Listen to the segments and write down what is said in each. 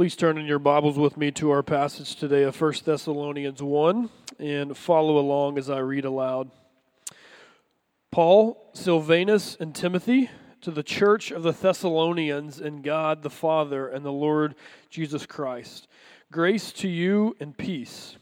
Please turn in your Bibles with me to our passage today of 1 Thessalonians 1 and follow along as I read aloud. Paul, Silvanus, and Timothy to the church of the Thessalonians in God the Father and the Lord Jesus Christ. Grace to you and peace.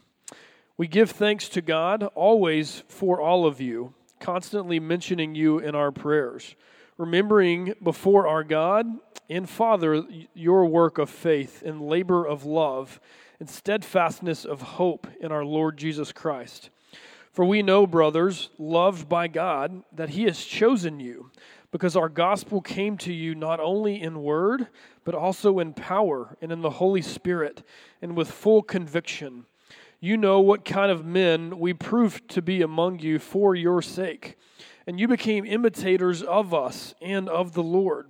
We give thanks to God always for all of you, constantly mentioning you in our prayers, remembering before our God and Father your work of faith and labor of love and steadfastness of hope in our Lord Jesus Christ. For we know, brothers, loved by God, that He has chosen you, because our gospel came to you not only in word, but also in power and in the Holy Spirit, and with full conviction. You know what kind of men we proved to be among you for your sake, and you became imitators of us and of the Lord.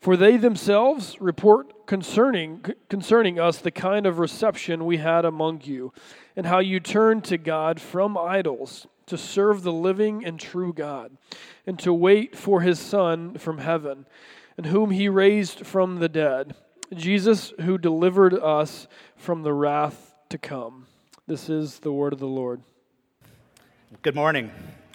For they themselves report concerning, concerning us the kind of reception we had among you, and how you turned to God from idols to serve the living and true God, and to wait for his Son from heaven, and whom he raised from the dead, Jesus, who delivered us from the wrath to come. This is the word of the Lord. Good morning.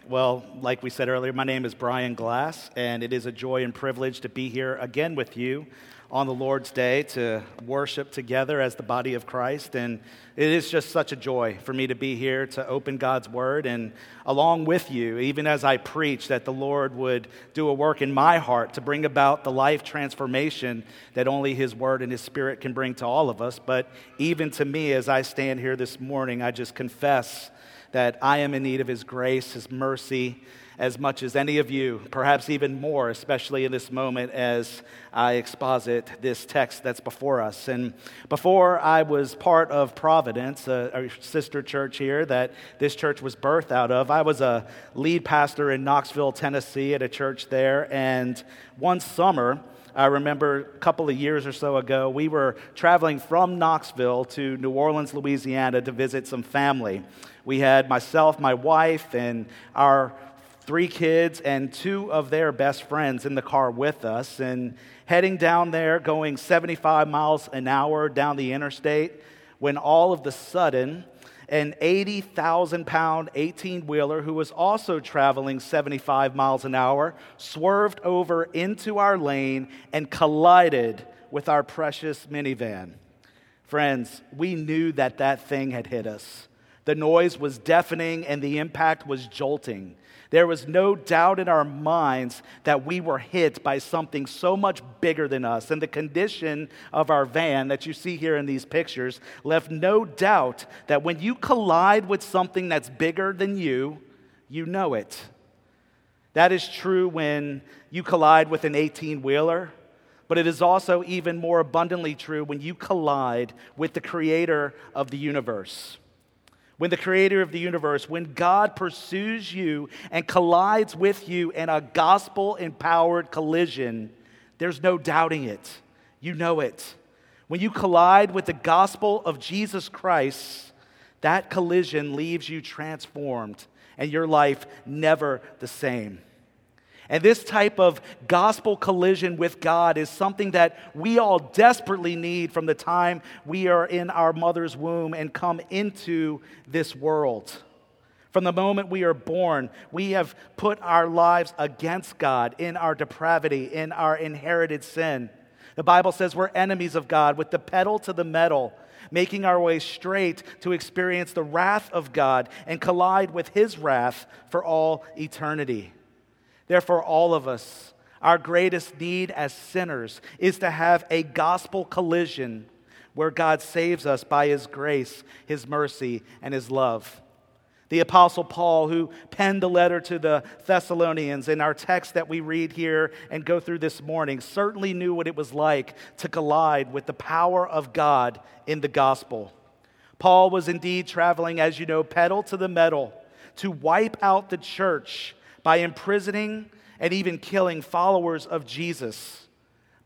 Well, like we said earlier, my name is Brian Glass, and it is a joy and privilege to be here again with you on the Lord's Day to worship together as the body of Christ. And it is just such a joy for me to be here to open God's Word and along with you, even as I preach, that the Lord would do a work in my heart to bring about the life transformation that only His Word and His Spirit can bring to all of us. But even to me, as I stand here this morning, I just confess that I am in need of His grace, His mercy, as much as any of you, perhaps even more, especially in this moment as I exposit this text that's before us. And before I was part of Providence, a, a, sister church here that this church was birthed out of, I was a lead pastor in Knoxville, Tennessee, at a church there. And one summer, I remember a couple of years or so ago, we were traveling from Knoxville to New Orleans, Louisiana to visit some family. We had myself, my wife, and our three kids and two of their best friends in the car with us and heading down there going 75 miles an hour down the interstate when all of the sudden an 80,000 pound 18 wheeler who was also traveling 75 miles an hour swerved over into our lane and collided with our precious minivan. Friends, we knew that that thing had hit us. The noise was deafening and the impact was jolting. There was no doubt in our minds that we were hit by something so much bigger than us. And the condition of our van that you see here in these pictures left no doubt that when you collide with something that's bigger than you, you know it. That is true when you collide with an 18 wheeler, but it is also even more abundantly true when you collide with the creator of the universe when the creator of the universe, when God pursues you and collides with you in a gospel empowered collision, there's no doubting it. You know it. When you collide with the gospel of Jesus Christ, that collision leaves you transformed and your life never the same. And this type of gospel collision with God is something that we all desperately need from the time we are in our mother's womb and come into this world. From the moment we are born, we have put our lives against God in our depravity, in our inherited sin. The Bible says we're enemies of God with the pedal to the metal, making our way straight to experience the wrath of God and collide with His wrath for all eternity. Therefore, all of us, our greatest need as sinners is to have a gospel collision where God saves us by His grace, His mercy, and His love. The Apostle Paul, who penned the letter to the Thessalonians in our text that we read here and go through this morning, certainly knew what it was like to collide with the power of God in the gospel. Paul was indeed traveling, as you know, pedal to the metal to wipe out the church by imprisoning and even killing followers of Jesus.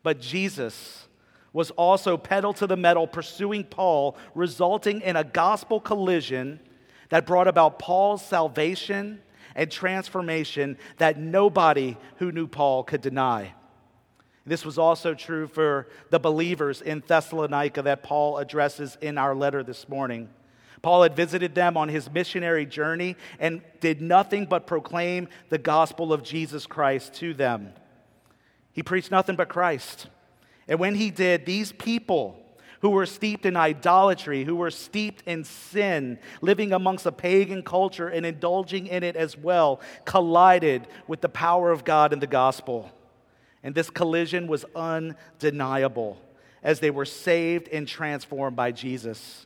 But Jesus was also pedal to the metal pursuing Paul, resulting in a gospel collision that brought about Paul's salvation and transformation that nobody who knew Paul could deny. This was also true for the believers in Thessalonica that Paul addresses in our letter this morning. Paul had visited them on his missionary journey and did nothing but proclaim the gospel of Jesus Christ to them. He preached nothing but Christ. And when he did, these people who were steeped in idolatry, who were steeped in sin, living amongst a pagan culture and indulging in it as well, collided with the power of God and the gospel. And this collision was undeniable as they were saved and transformed by Jesus.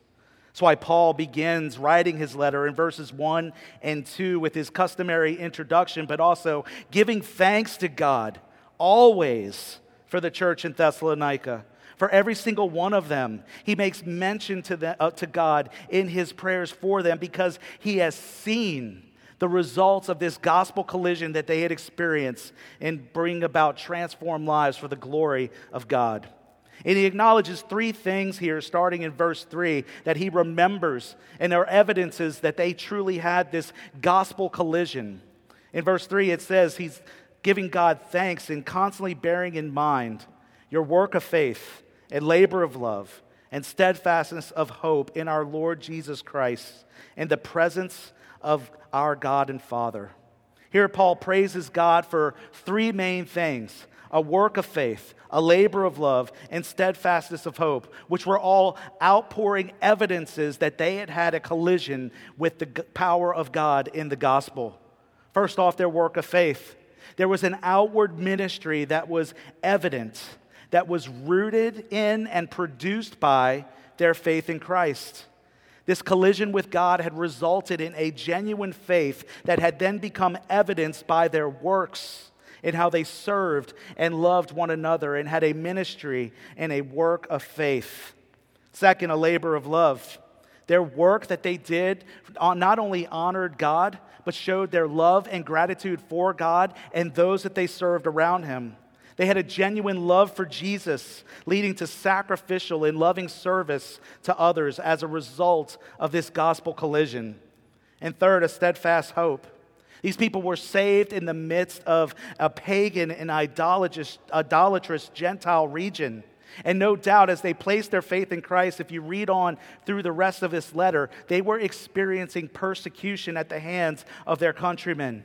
That's why Paul begins writing his letter in verses 1 and 2 with his customary introduction, but also giving thanks to God always for the church in Thessalonica. For every single one of them, he makes mention to, the, uh, to God in his prayers for them because he has seen the results of this gospel collision that they had experienced and bring about transformed lives for the glory of God. And he acknowledges three things here, starting in verse 3, that he remembers, and are evidences that they truly had this gospel collision. In verse 3, it says he's giving God thanks and constantly bearing in mind your work of faith and labor of love and steadfastness of hope in our Lord Jesus Christ in the presence of our God and Father. Here, Paul praises God for three main things a work of faith, a labor of love, and steadfastness of hope, which were all outpouring evidences that they had had a collision with the power of God in the gospel. First off, their work of faith. There was an outward ministry that was evident, that was rooted in and produced by their faith in Christ. This collision with God had resulted in a genuine faith that had then become evidenced by their works in how they served and loved one another and had a ministry and a work of faith. Second, a labor of love. Their work that they did not only honored God, but showed their love and gratitude for God and those that they served around Him. They had a genuine love for Jesus, leading to sacrificial and loving service to others as a result of this gospel collision. And third, a steadfast hope. These people were saved in the midst of a pagan and idolatrous, idolatrous Gentile region. And no doubt, as they placed their faith in Christ, if you read on through the rest of this letter, they were experiencing persecution at the hands of their countrymen.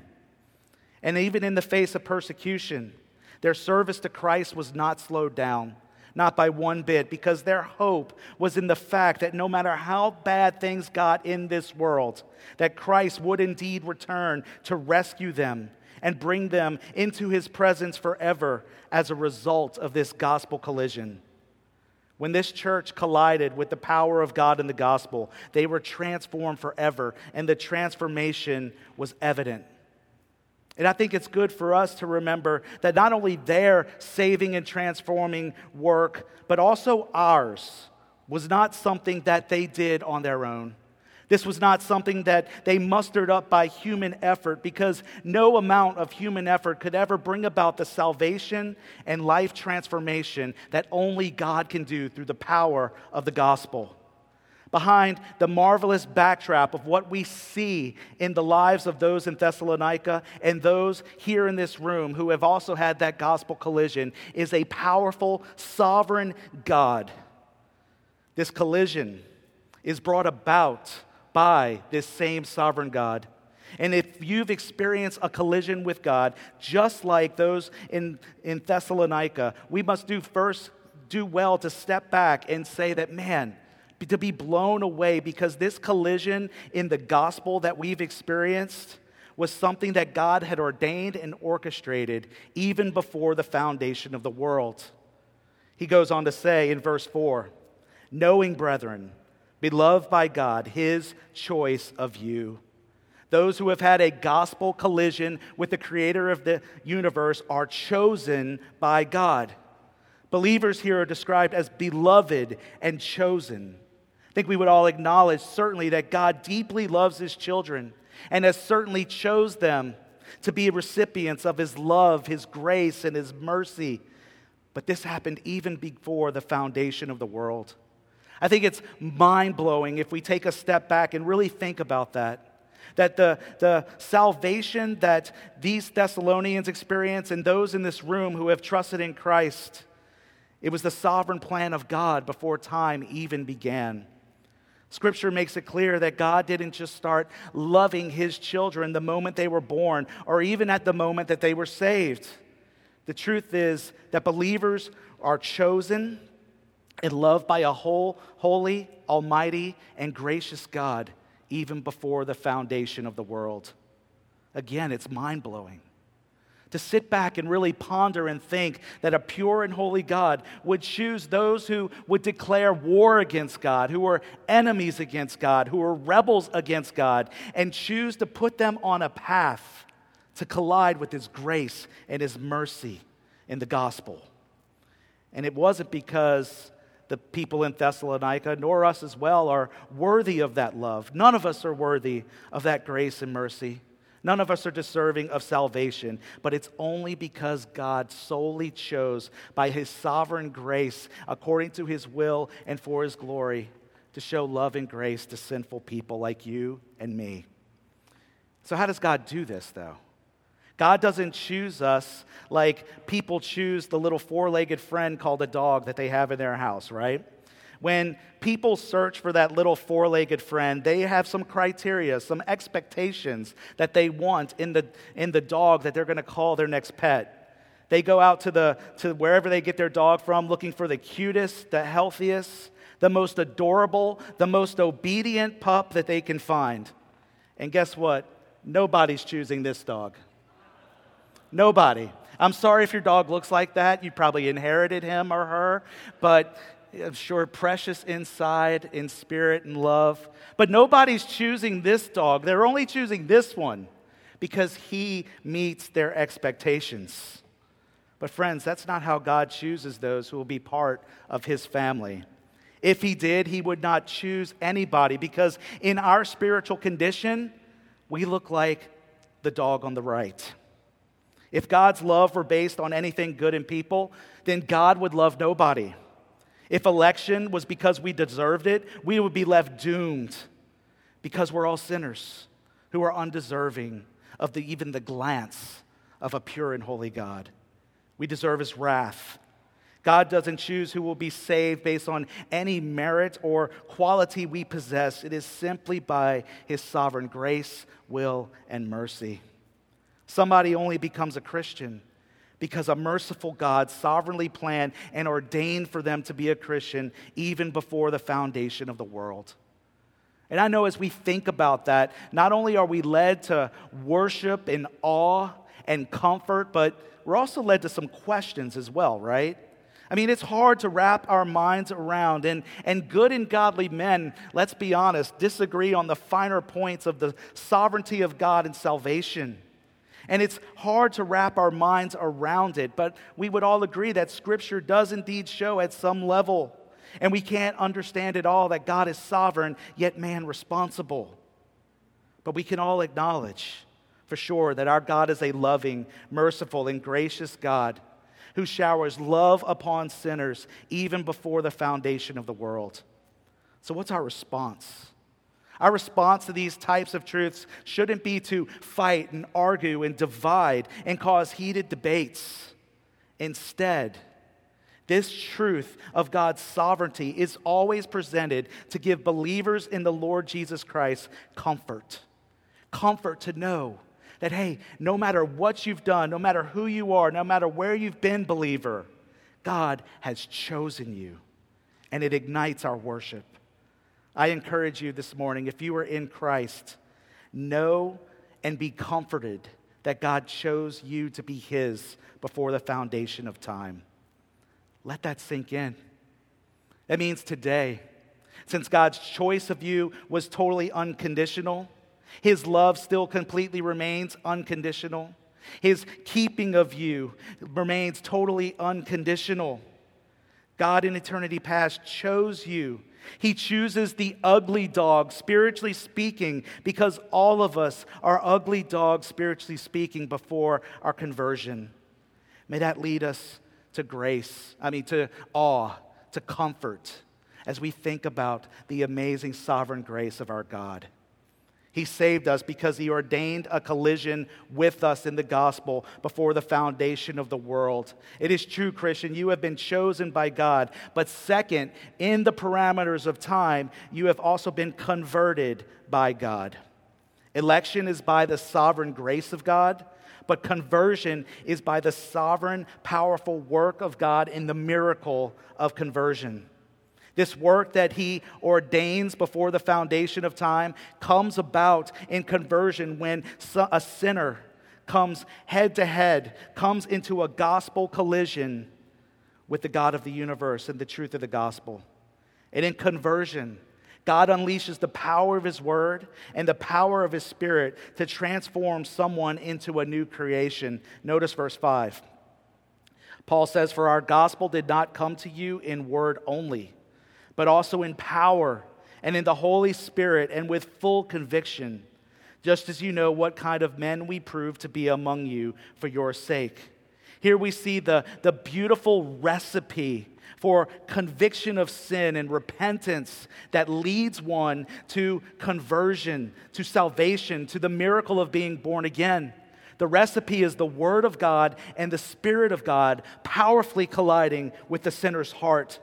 And even in the face of persecution, their service to Christ was not slowed down not by one bit, because their hope was in the fact that no matter how bad things got in this world, that Christ would indeed return to rescue them and bring them into his presence forever as a result of this gospel collision. When this church collided with the power of God in the gospel, they were transformed forever, and the transformation was evident. And I think it's good for us to remember that not only their saving and transforming work, but also ours was not something that they did on their own. This was not something that they mustered up by human effort because no amount of human effort could ever bring about the salvation and life transformation that only God can do through the power of the gospel behind the marvelous backdrop of what we see in the lives of those in Thessalonica and those here in this room who have also had that gospel collision is a powerful, sovereign God. This collision is brought about by this same sovereign God. And if you've experienced a collision with God, just like those in, in Thessalonica, we must do first do well to step back and say that, man, to be blown away because this collision in the gospel that we've experienced was something that God had ordained and orchestrated even before the foundation of the world. He goes on to say in verse 4 Knowing, brethren, beloved by God, his choice of you. Those who have had a gospel collision with the creator of the universe are chosen by God. Believers here are described as beloved and chosen think we would all acknowledge certainly that God deeply loves his children and has certainly chose them to be recipients of his love, his grace, and his mercy. But this happened even before the foundation of the world. I think it's mind blowing if we take a step back and really think about that. That the, the salvation that these Thessalonians experience and those in this room who have trusted in Christ, it was the sovereign plan of God before time even began. Scripture makes it clear that God didn't just start loving his children the moment they were born or even at the moment that they were saved. The truth is that believers are chosen and loved by a whole, holy, almighty, and gracious God even before the foundation of the world. Again, it's mind blowing to sit back and really ponder and think that a pure and holy God would choose those who would declare war against God, who are enemies against God, who are rebels against God, and choose to put them on a path to collide with His grace and His mercy in the gospel. And it wasn't because the people in Thessalonica, nor us as well, are worthy of that love. None of us are worthy of that grace and mercy. None of us are deserving of salvation, but it's only because God solely chose by his sovereign grace, according to his will and for his glory, to show love and grace to sinful people like you and me. So, how does God do this, though? God doesn't choose us like people choose the little four legged friend called a dog that they have in their house, right? When people search for that little four legged friend, they have some criteria, some expectations that they want in the, in the dog that they're going to call their next pet. They go out to, the, to wherever they get their dog from looking for the cutest, the healthiest, the most adorable, the most obedient pup that they can find. And guess what? Nobody's choosing this dog. Nobody. I'm sorry if your dog looks like that. You probably inherited him or her, but I'm sure precious inside, in spirit and love. But nobody's choosing this dog. They're only choosing this one because he meets their expectations. But, friends, that's not how God chooses those who will be part of his family. If he did, he would not choose anybody because in our spiritual condition, we look like the dog on the right. If God's love were based on anything good in people, then God would love nobody. If election was because we deserved it, we would be left doomed because we're all sinners who are undeserving of the, even the glance of a pure and holy God. We deserve his wrath. God doesn't choose who will be saved based on any merit or quality we possess. It is simply by his sovereign grace, will, and mercy. Somebody only becomes a Christian because a merciful God sovereignly planned and ordained for them to be a Christian even before the foundation of the world. And I know as we think about that, not only are we led to worship in awe and comfort, but we're also led to some questions as well, right? I mean, it's hard to wrap our minds around, and, and good and godly men, let's be honest, disagree on the finer points of the sovereignty of God and salvation. And it's hard to wrap our minds around it, but we would all agree that Scripture does indeed show at some level. And we can't understand it all that God is sovereign, yet man responsible. But we can all acknowledge for sure that our God is a loving, merciful, and gracious God who showers love upon sinners even before the foundation of the world. So, what's our response? Our response to these types of truths shouldn't be to fight and argue and divide and cause heated debates. Instead, this truth of God's sovereignty is always presented to give believers in the Lord Jesus Christ comfort. Comfort to know that, hey, no matter what you've done, no matter who you are, no matter where you've been, believer, God has chosen you. And it ignites our worship. I encourage you this morning, if you are in Christ, know and be comforted that God chose you to be His before the foundation of time. Let that sink in. That means today, since God's choice of you was totally unconditional, His love still completely remains unconditional. His keeping of you remains totally unconditional. God in eternity past chose you He chooses the ugly dog, spiritually speaking, because all of us are ugly dogs, spiritually speaking, before our conversion. May that lead us to grace, I mean, to awe, to comfort, as we think about the amazing sovereign grace of our God. He saved us because he ordained a collision with us in the gospel before the foundation of the world. It is true, Christian, you have been chosen by God. But second, in the parameters of time, you have also been converted by God. Election is by the sovereign grace of God, but conversion is by the sovereign, powerful work of God in the miracle of conversion. This work that he ordains before the foundation of time comes about in conversion when a sinner comes head to head, comes into a gospel collision with the God of the universe and the truth of the gospel. And in conversion, God unleashes the power of His Word and the power of His Spirit to transform someone into a new creation. Notice verse 5. Paul says, For our gospel did not come to you in word only but also in power and in the Holy Spirit and with full conviction, just as you know what kind of men we prove to be among you for your sake. Here we see the, the beautiful recipe for conviction of sin and repentance that leads one to conversion, to salvation, to the miracle of being born again. The recipe is the Word of God and the Spirit of God powerfully colliding with the sinner's heart.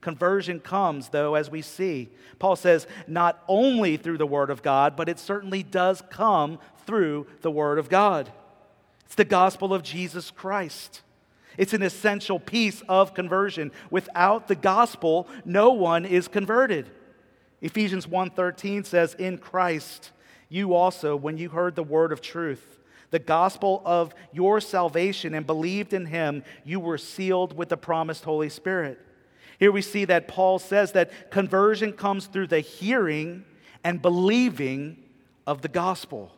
Conversion comes, though, as we see. Paul says, not only through the Word of God, but it certainly does come through the Word of God. It's the gospel of Jesus Christ. It's an essential piece of conversion. Without the gospel, no one is converted. Ephesians 1:13 says, "In Christ you also when you heard the word of truth, the gospel of your salvation and believed in him, you were sealed with the promised Holy Spirit." Here we see that Paul says that conversion comes through the hearing and believing of the gospel.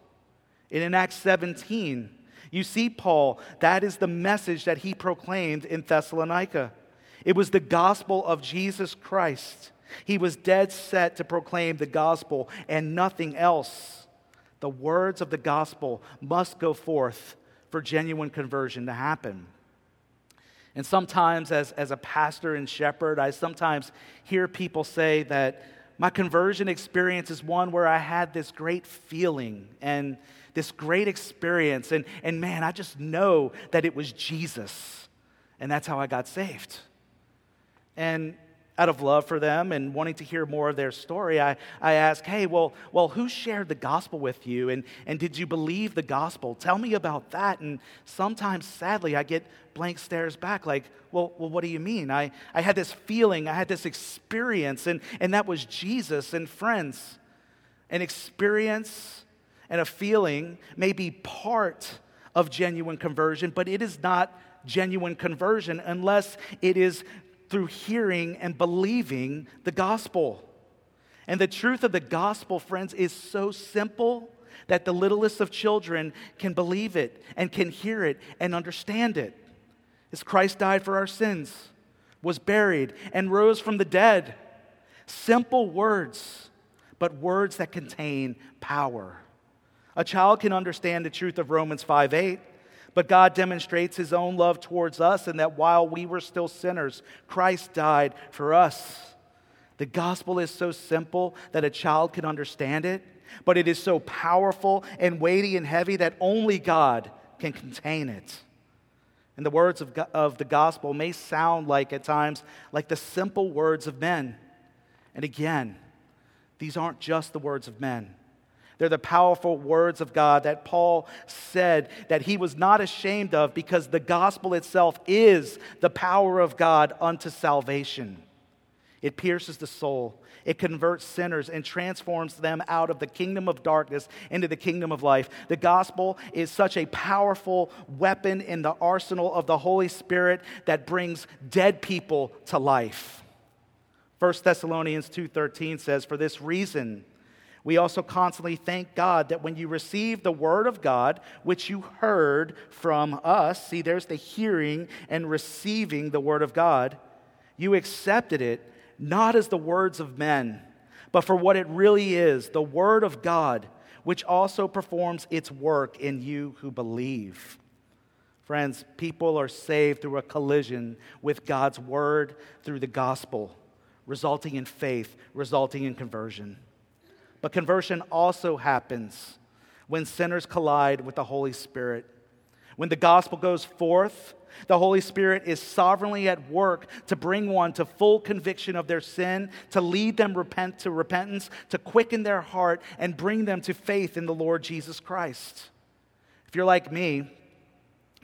And in Acts 17, you see Paul, that is the message that he proclaimed in Thessalonica. It was the gospel of Jesus Christ. He was dead set to proclaim the gospel and nothing else. The words of the gospel must go forth for genuine conversion to happen. And sometimes, as, as a pastor and shepherd, I sometimes hear people say that my conversion experience is one where I had this great feeling and this great experience. And, and man, I just know that it was Jesus. And that's how I got saved. And out of love for them and wanting to hear more of their story, I, I ask, hey, well, well, who shared the gospel with you? And, and did you believe the gospel? Tell me about that. And sometimes, sadly, I get blank stares back like, well, well what do you mean? I, I had this feeling, I had this experience, and, and that was Jesus and friends. An experience and a feeling may be part of genuine conversion, but it is not genuine conversion unless it is through hearing and believing the gospel. And the truth of the gospel, friends, is so simple that the littlest of children can believe it and can hear it and understand it. As Christ died for our sins, was buried, and rose from the dead. Simple words, but words that contain power. A child can understand the truth of Romans 5 8 but God demonstrates his own love towards us in that while we were still sinners, Christ died for us. The gospel is so simple that a child can understand it, but it is so powerful and weighty and heavy that only God can contain it. And the words of, of the gospel may sound like, at times, like the simple words of men. And again, these aren't just the words of men. They're the powerful words of God that Paul said that he was not ashamed of because the gospel itself is the power of God unto salvation. It pierces the soul. It converts sinners and transforms them out of the kingdom of darkness into the kingdom of life. The gospel is such a powerful weapon in the arsenal of the Holy Spirit that brings dead people to life. 1 Thessalonians 2:13 says, "For this reason we also constantly thank God that when you receive the word of God, which you heard from us, see, there's the hearing and receiving the word of God, you accepted it not as the words of men, but for what it really is the Word of God, which also performs its work in you who believe. Friends, people are saved through a collision with God's Word through the gospel, resulting in faith, resulting in conversion. But conversion also happens when sinners collide with the Holy Spirit. When the gospel goes forth, the Holy Spirit is sovereignly at work to bring one to full conviction of their sin, to lead them repent to repentance, to quicken their heart and bring them to faith in the Lord Jesus Christ. If you're like me,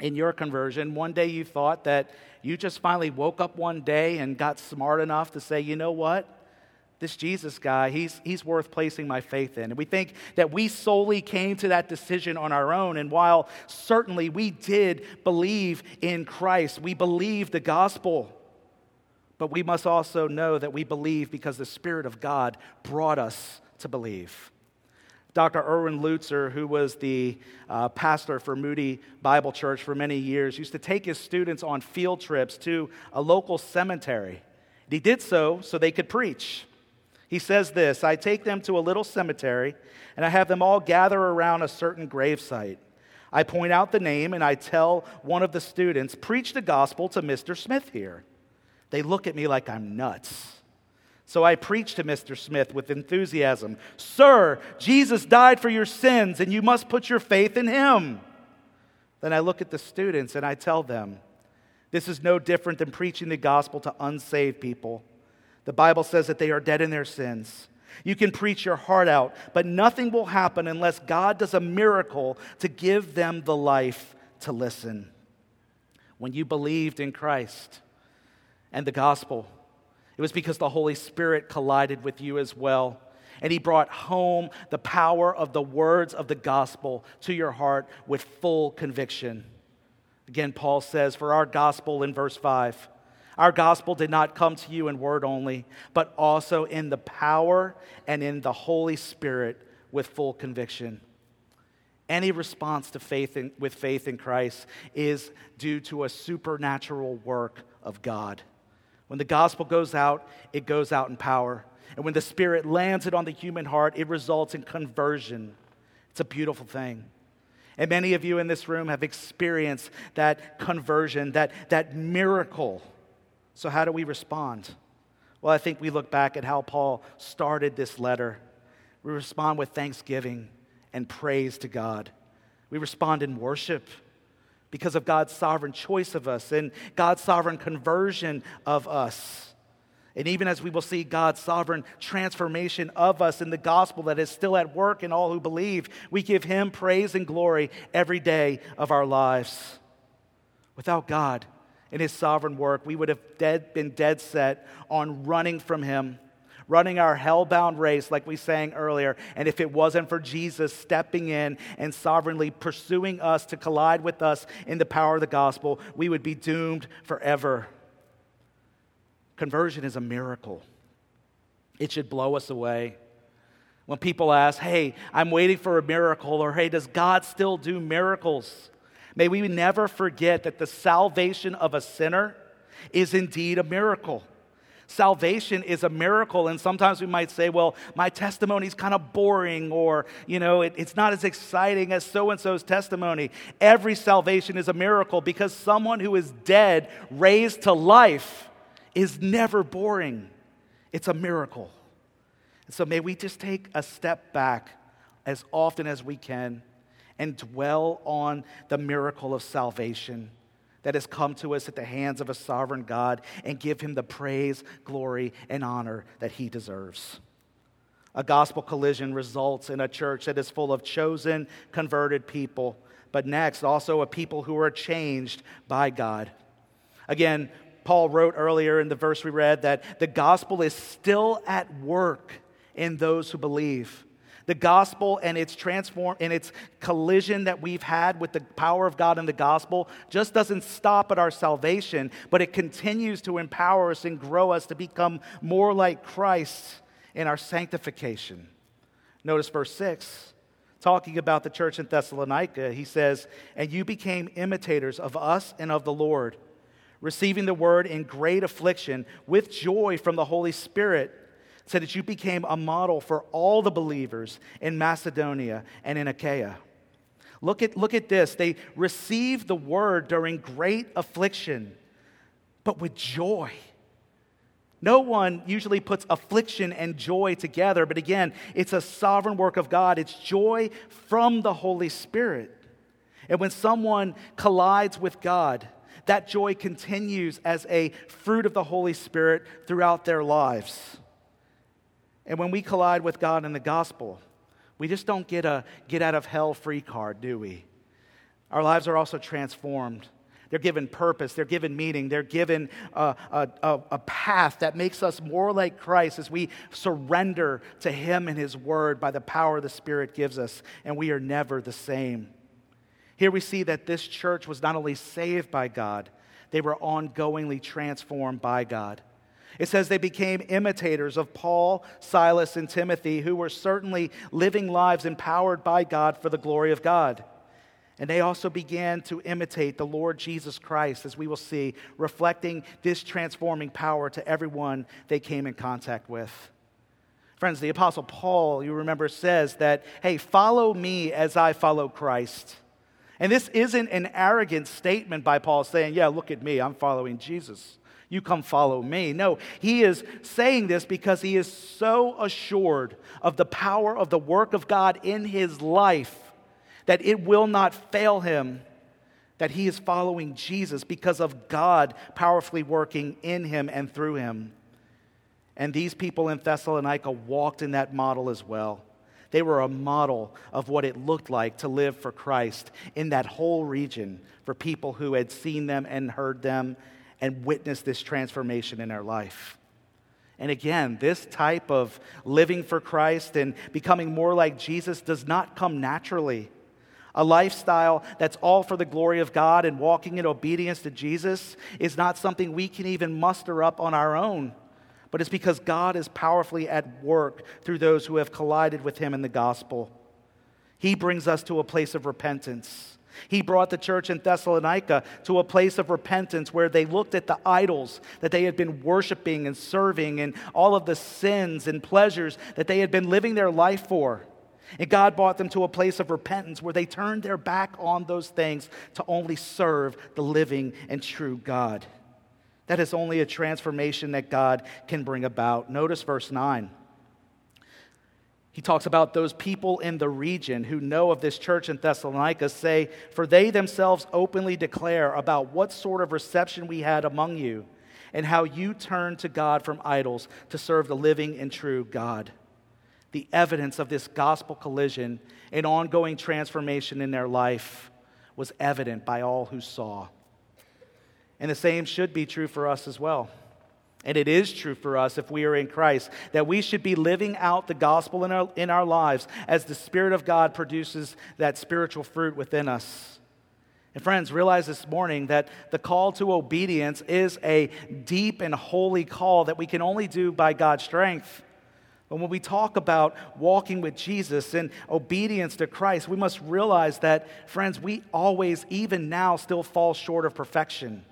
in your conversion, one day you thought that you just finally woke up one day and got smart enough to say, you know what? This Jesus guy, he's, he's worth placing my faith in. And we think that we solely came to that decision on our own. And while certainly we did believe in Christ, we believe the gospel, but we must also know that we believe because the Spirit of God brought us to believe. Dr. Erwin Lutzer, who was the uh, pastor for Moody Bible Church for many years, used to take his students on field trips to a local cemetery. He did so so they could preach. He says this I take them to a little cemetery, and I have them all gather around a certain gravesite. I point out the name, and I tell one of the students, Preach the gospel to Mr. Smith here. They look at me like I'm nuts. So I preach to Mr. Smith with enthusiasm Sir, Jesus died for your sins, and you must put your faith in him. Then I look at the students and I tell them, This is no different than preaching the gospel to unsaved people. The Bible says that they are dead in their sins. You can preach your heart out, but nothing will happen unless God does a miracle to give them the life to listen. When you believed in Christ and the gospel, it was because the Holy Spirit collided with you as well. And he brought home the power of the words of the gospel to your heart with full conviction. Again, Paul says, for our gospel in verse 5 our gospel did not come to you in word only, but also in the power and in the Holy Spirit with full conviction. Any response to faith in, with faith in Christ is due to a supernatural work of God. When the gospel goes out, it goes out in power. And when the Spirit lands it on the human heart, it results in conversion. It's a beautiful thing. And many of you in this room have experienced that conversion, that, that miracle so, how do we respond? Well, I think we look back at how Paul started this letter. We respond with thanksgiving and praise to God. We respond in worship because of God's sovereign choice of us and God's sovereign conversion of us. And even as we will see God's sovereign transformation of us in the gospel that is still at work in all who believe, we give Him praise and glory every day of our lives. Without God, in his sovereign work, we would have dead, been dead set on running from him, running our hell-bound race, like we sang earlier. And if it wasn't for Jesus stepping in and sovereignly pursuing us to collide with us in the power of the gospel, we would be doomed forever. Conversion is a miracle, it should blow us away. When people ask, hey, I'm waiting for a miracle, or hey, does God still do miracles? May we never forget that the salvation of a sinner is indeed a miracle. Salvation is a miracle, and sometimes we might say, well, my testimony is kind of boring, or, you know, it, it's not as exciting as so and so's testimony. Every salvation is a miracle because someone who is dead, raised to life, is never boring. It's a miracle. And so may we just take a step back as often as we can and dwell on the miracle of salvation that has come to us at the hands of a sovereign God and give him the praise, glory, and honor that he deserves. A gospel collision results in a church that is full of chosen, converted people, but next, also a people who are changed by God. Again, Paul wrote earlier in the verse we read that the gospel is still at work in those who believe. The gospel and its transform and its collision that we've had with the power of God in the gospel just doesn't stop at our salvation, but it continues to empower us and grow us to become more like Christ in our sanctification. Notice verse 6 talking about the church in Thessalonica, he says, And you became imitators of us and of the Lord, receiving the word in great affliction with joy from the Holy Spirit, so that you became a model for all the believers in Macedonia and in Achaia. Look at, look at this. They received the word during great affliction, but with joy. No one usually puts affliction and joy together, but again, it's a sovereign work of God. It's joy from the Holy Spirit. And when someone collides with God, that joy continues as a fruit of the Holy Spirit throughout their lives. And when we collide with God in the gospel, we just don't get a get out of hell free card, do we? Our lives are also transformed. They're given purpose, they're given meaning, they're given a, a, a, a, path that makes us more like Christ as we surrender to Him and His Word by the power the Spirit gives us, and we are never the same. Here we see that this church was not only saved by God, they were ongoingly transformed by God. It says they became imitators of Paul, Silas, and Timothy, who were certainly living lives empowered by God for the glory of God. And they also began to imitate the Lord Jesus Christ, as we will see, reflecting this transforming power to everyone they came in contact with. Friends, the Apostle Paul, you remember, says that, hey, follow me as I follow Christ. And this isn't an arrogant statement by Paul saying, yeah, look at me, I'm following Jesus. You come follow me. No, he is saying this because he is so assured of the power of the work of God in his life that it will not fail him that he is following Jesus because of God powerfully working in him and through him. And these people in Thessalonica walked in that model as well. They were a model of what it looked like to live for Christ in that whole region for people who had seen them and heard them and witness this transformation in our life. And again, this type of living for Christ and becoming more like Jesus does not come naturally. A lifestyle that's all for the glory of God and walking in obedience to Jesus is not something we can even muster up on our own, but it's because God is powerfully at work through those who have collided with Him in the gospel. He brings us to a place of repentance. He brought the church in Thessalonica to a place of repentance where they looked at the idols that they had been worshiping and serving and all of the sins and pleasures that they had been living their life for. And God brought them to a place of repentance where they turned their back on those things to only serve the living and true God. That is only a transformation that God can bring about. Notice verse 9. He talks about those people in the region who know of this church in Thessalonica say, For they themselves openly declare about what sort of reception we had among you and how you turned to God from idols to serve the living and true God. The evidence of this gospel collision and ongoing transformation in their life was evident by all who saw. And the same should be true for us as well. And it is true for us if we are in Christ that we should be living out the gospel in our, in our lives as the Spirit of God produces that spiritual fruit within us. And friends, realize this morning that the call to obedience is a deep and holy call that we can only do by God's strength. But when we talk about walking with Jesus and obedience to Christ, we must realize that, friends, we always, even now, still fall short of perfection.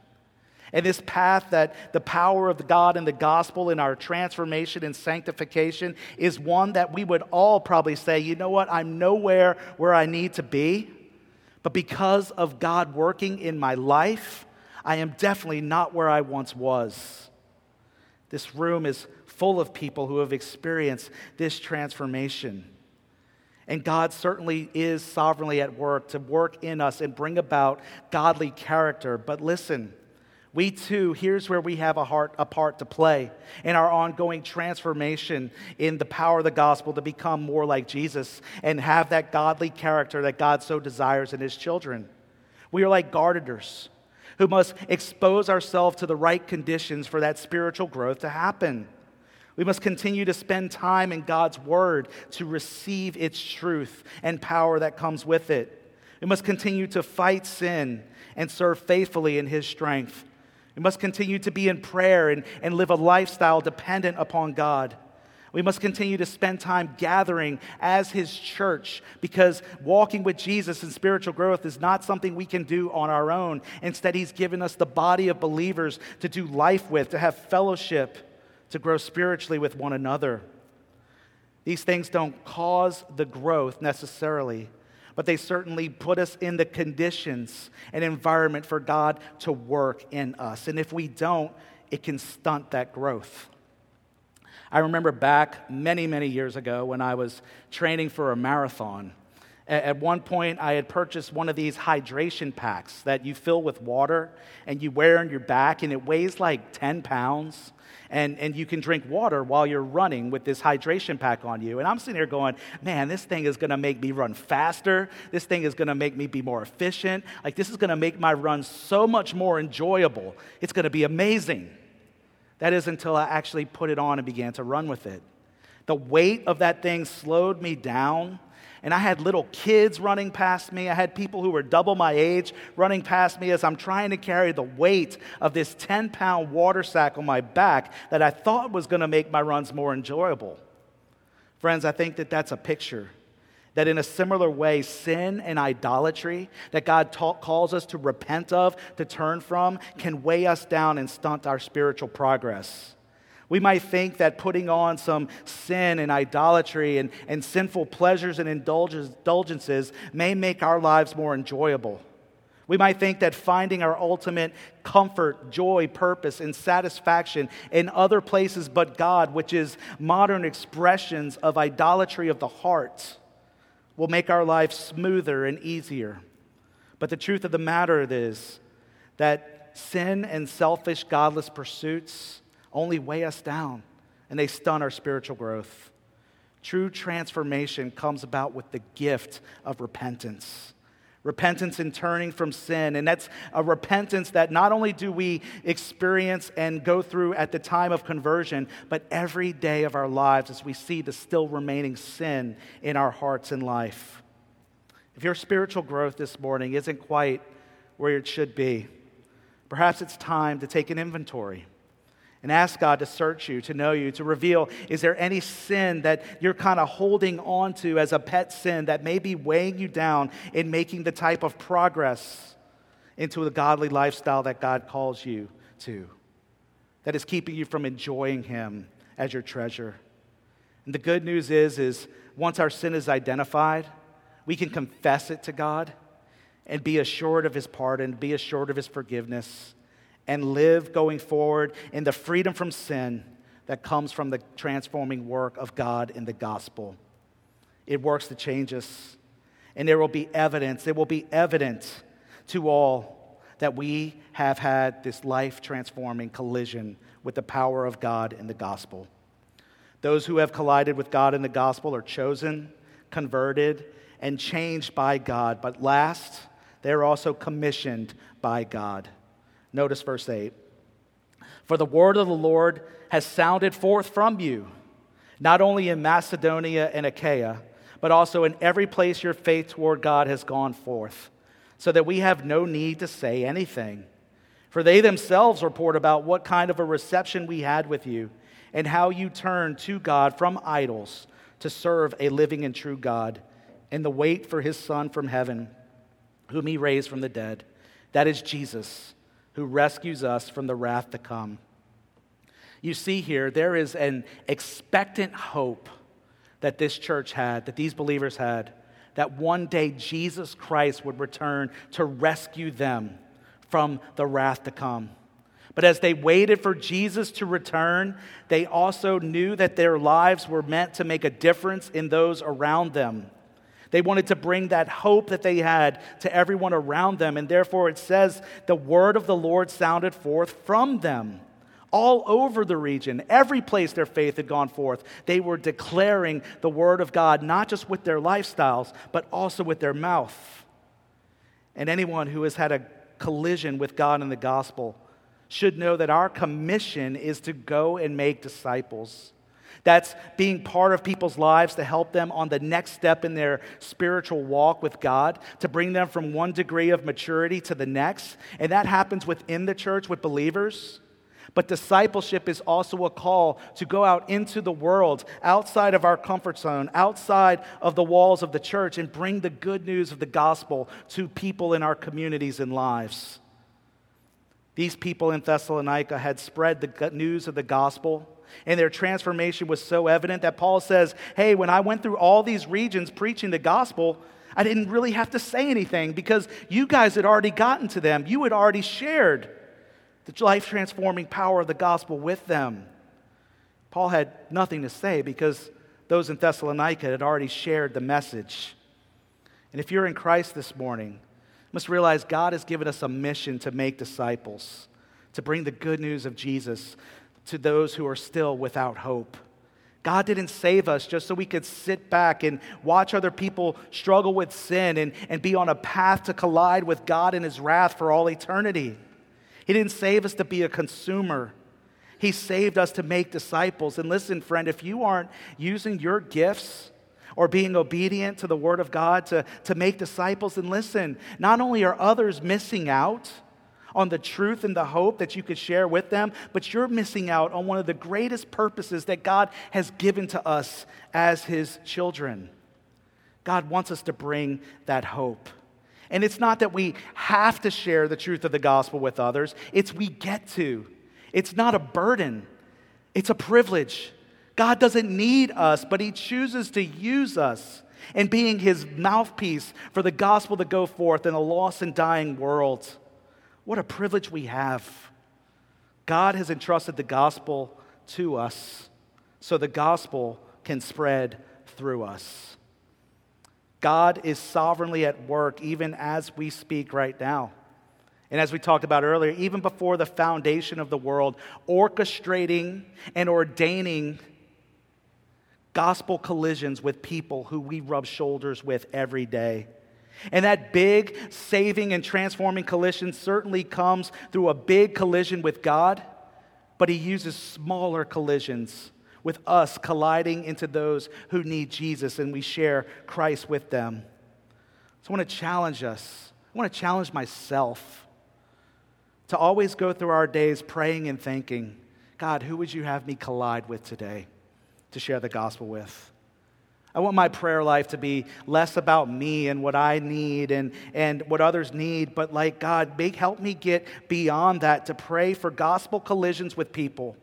And this path that the power of God and the gospel in our transformation and sanctification is one that we would all probably say, you know what, I'm nowhere where I need to be. But because of God working in my life, I am definitely not where I once was. This room is full of people who have experienced this transformation. And God certainly is sovereignly at work to work in us and bring about godly character. But listen, we too, here's where we have a, heart, a part to play in our ongoing transformation in the power of the gospel to become more like Jesus and have that godly character that God so desires in his children. We are like gardeners who must expose ourselves to the right conditions for that spiritual growth to happen. We must continue to spend time in God's Word to receive its truth and power that comes with it. We must continue to fight sin and serve faithfully in His strength. We must continue to be in prayer and, and live a lifestyle dependent upon God. We must continue to spend time gathering as His church because walking with Jesus and spiritual growth is not something we can do on our own. Instead, He's given us the body of believers to do life with, to have fellowship, to grow spiritually with one another. These things don't cause the growth necessarily, but they certainly put us in the conditions and environment for God to work in us. And if we don't, it can stunt that growth. I remember back many, many years ago when I was training for a marathon. At one point, I had purchased one of these hydration packs that you fill with water and you wear on your back, and it weighs like 10 pounds. And, and you can drink water while you're running with this hydration pack on you. And I'm sitting here going, man, this thing is gonna make me run faster. This thing is gonna make me be more efficient. Like, this is gonna make my run so much more enjoyable. It's gonna be amazing. That is until I actually put it on and began to run with it. The weight of that thing slowed me down. And I had little kids running past me. I had people who were double my age running past me as I'm trying to carry the weight of this 10 pound water sack on my back that I thought was going to make my runs more enjoyable. Friends, I think that that's a picture that in a similar way, sin and idolatry that God ta- calls us to repent of, to turn from, can weigh us down and stunt our spiritual progress. We might think that putting on some sin and idolatry and, and sinful pleasures and indulgences may make our lives more enjoyable. We might think that finding our ultimate comfort, joy, purpose, and satisfaction in other places but God, which is modern expressions of idolatry of the heart, will make our life smoother and easier. But the truth of the matter is that sin and selfish, godless pursuits only weigh us down and they stun our spiritual growth. True transformation comes about with the gift of repentance repentance in turning from sin. And that's a repentance that not only do we experience and go through at the time of conversion, but every day of our lives as we see the still remaining sin in our hearts and life. If your spiritual growth this morning isn't quite where it should be, perhaps it's time to take an inventory and ask God to search you, to know you, to reveal is there any sin that you're kind of holding on to as a pet sin that may be weighing you down in making the type of progress into the godly lifestyle that God calls you to, that is keeping you from enjoying Him as your treasure. And the good news is, is once our sin is identified, we can confess it to God and be assured of His pardon, be assured of His forgiveness and live going forward in the freedom from sin that comes from the transforming work of God in the gospel. It works to change us, and there will be evidence, it will be evident to all that we have had this life transforming collision with the power of God in the gospel. Those who have collided with God in the gospel are chosen, converted, and changed by God. But last, they're also commissioned by God. Notice verse 8. For the word of the Lord has sounded forth from you, not only in Macedonia and Achaia, but also in every place your faith toward God has gone forth, so that we have no need to say anything. For they themselves report about what kind of a reception we had with you, and how you turned to God from idols to serve a living and true God, and the wait for his Son from heaven, whom he raised from the dead. That is Jesus who rescues us from the wrath to come. You see here, there is an expectant hope that this church had, that these believers had, that one day Jesus Christ would return to rescue them from the wrath to come. But as they waited for Jesus to return, they also knew that their lives were meant to make a difference in those around them. They wanted to bring that hope that they had to everyone around them. And therefore, it says the word of the Lord sounded forth from them all over the region. Every place their faith had gone forth, they were declaring the word of God, not just with their lifestyles, but also with their mouth. And anyone who has had a collision with God and the gospel should know that our commission is to go and make disciples. That's being part of people's lives to help them on the next step in their spiritual walk with God, to bring them from one degree of maturity to the next. And that happens within the church with believers. But discipleship is also a call to go out into the world, outside of our comfort zone, outside of the walls of the church, and bring the good news of the gospel to people in our communities and lives. These people in Thessalonica had spread the news of the gospel, and their transformation was so evident that Paul says, Hey, when I went through all these regions preaching the gospel, I didn't really have to say anything because you guys had already gotten to them. You had already shared the life transforming power of the gospel with them. Paul had nothing to say because those in Thessalonica had already shared the message. And if you're in Christ this morning, you must realize God has given us a mission to make disciples, to bring the good news of Jesus to those who are still without hope. God didn't save us just so we could sit back and watch other people struggle with sin and, and be on a path to collide with God in His wrath for all eternity. He didn't save us to be a consumer. He saved us to make disciples. And listen, friend, if you aren't using your gifts or being obedient to the Word of God to, to make disciples, and listen, not only are others missing out on the truth and the hope that you could share with them, but you're missing out on one of the greatest purposes that God has given to us as His children. God wants us to bring that hope. And it's not that we have to share the truth of the gospel with others, it's we get to. It's not a burden, it's a privilege. God doesn't need us, but He chooses to use us in being His mouthpiece for the gospel to go forth in a lost and dying world. What a privilege we have. God has entrusted the gospel to us so the gospel can spread through us. God is sovereignly at work even as we speak right now. And as we talked about earlier, even before the foundation of the world, orchestrating and ordaining gospel collisions with people who we rub shoulders with every day. And that big saving and transforming collision certainly comes through a big collision with God, but He uses smaller collisions with us colliding into those who need Jesus and we share Christ with them. So I want to challenge us. I want to challenge myself to always go through our days praying and thinking, God, who would you have me collide with today to share the gospel with? I want my prayer life to be less about me and what I need and, and what others need, but like, God, make, help me get beyond that to pray for gospel collisions with people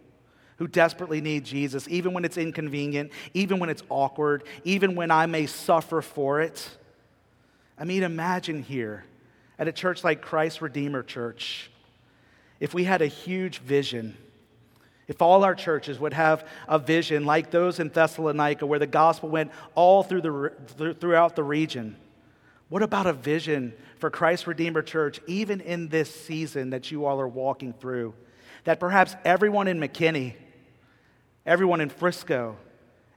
who desperately need Jesus, even when it's inconvenient, even when it's awkward, even when I may suffer for it. I mean, imagine here at a church like Christ Redeemer Church, if we had a huge vision, if all our churches would have a vision like those in Thessalonica, where the gospel went all through the, throughout the region. What about a vision for Christ Redeemer Church, even in this season that you all are walking through? That perhaps everyone in McKinney everyone in Frisco,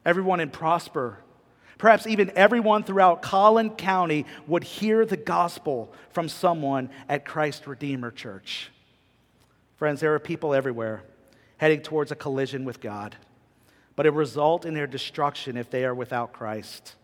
everyone in Prosper, perhaps even everyone throughout Collin County would hear the gospel from someone at Christ Redeemer Church. Friends, there are people everywhere heading towards a collision with God, but it result in their destruction if they are without Christ.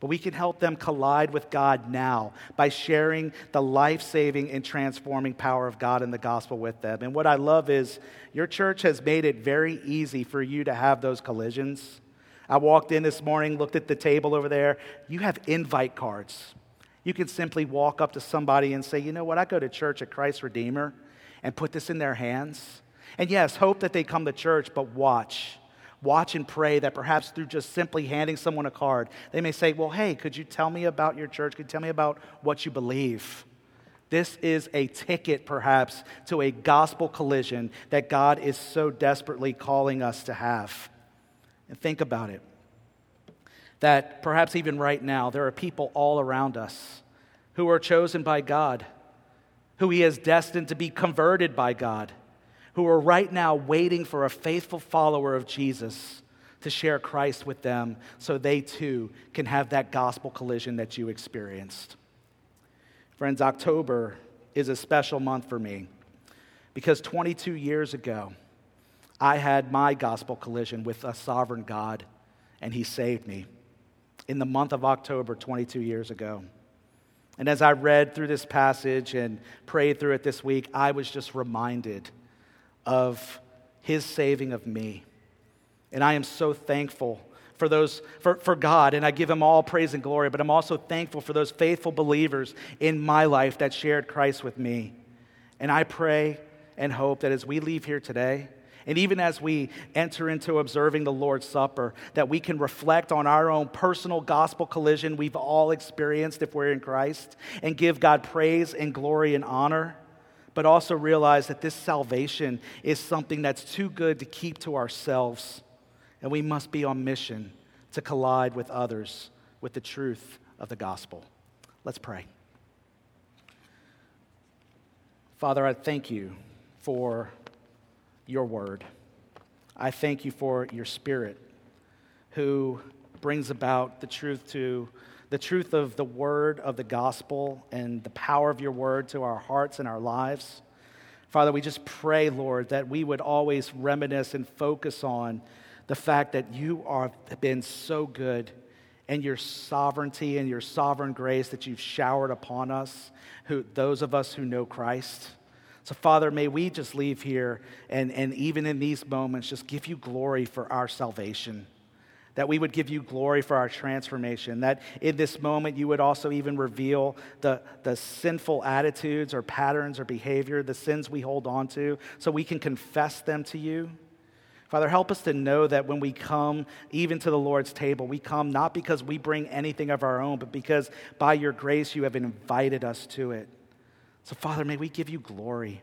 But we can help them collide with God now by sharing the life saving and transforming power of God in the gospel with them. And what I love is your church has made it very easy for you to have those collisions. I walked in this morning, looked at the table over there. You have invite cards. You can simply walk up to somebody and say, you know what, I go to church at Christ Redeemer, and put this in their hands. And yes, hope that they come to church, but watch watch and pray that perhaps through just simply handing someone a card, they may say, Well, hey, could you tell me about your church? Could you tell me about what you believe? This is a ticket, perhaps, to a gospel collision that God is so desperately calling us to have. And think about it that perhaps even right now, there are people all around us who are chosen by God, who He has destined to be converted by God who are right now waiting for a faithful follower of Jesus to share Christ with them so they too can have that gospel collision that you experienced. Friends, October is a special month for me because 22 years ago, I had my gospel collision with a sovereign God, and He saved me in the month of October 22 years ago. And as I read through this passage and prayed through it this week, I was just reminded of his saving of me. And I am so thankful for those for, for God, and I give him all praise and glory, but I'm also thankful for those faithful believers in my life that shared Christ with me. And I pray and hope that as we leave here today, and even as we enter into observing the Lord's Supper, that we can reflect on our own personal gospel collision we've all experienced if we're in Christ and give God praise and glory and honor, but also realize that this salvation is something that's too good to keep to ourselves and we must be on mission to collide with others with the truth of the gospel. Let's pray. Father, I thank you for your word. I thank you for your spirit who brings about the truth to the truth of the word of the gospel and the power of your word to our hearts and our lives. Father, we just pray, Lord, that we would always reminisce and focus on the fact that you are, have been so good and your sovereignty and your sovereign grace that you've showered upon us, who, those of us who know Christ. So, Father, may we just leave here and, and even in these moments just give you glory for our salvation. That we would give you glory for our transformation. That in this moment you would also even reveal the, the sinful attitudes or patterns or behavior, the sins we hold on to, so we can confess them to you Father, help us to know that when we come even to the Lord's table, we come not because we bring anything of our own, but because by your grace you have invited us to it. So, Father, may we give you glory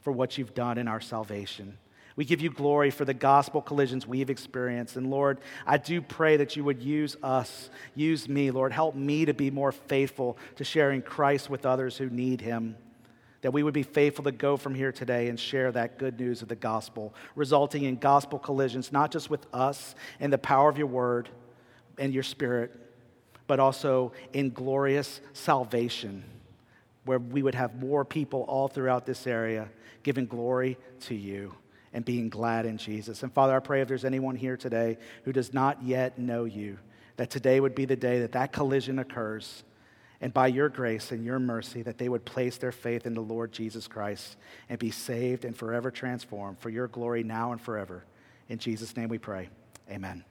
for what you've done in our salvation. We give you glory for the gospel collisions we've experienced. And Lord, I do pray that you would use us, use me. Lord, help me to be more faithful to sharing Christ with others who need him that we would be faithful to go from here today and share that good news of the gospel, resulting in gospel collisions, not just with us and the power of your word and your spirit, but also in glorious salvation, where we would have more people all throughout this area giving glory to you and being glad in Jesus. And Father, I pray if there's anyone here today who does not yet know you, that today would be the day that that collision occurs and by your grace and your mercy, that they would place their faith in the Lord Jesus Christ and be saved and forever transformed for your glory now and forever. In Jesus' name we pray. Amen.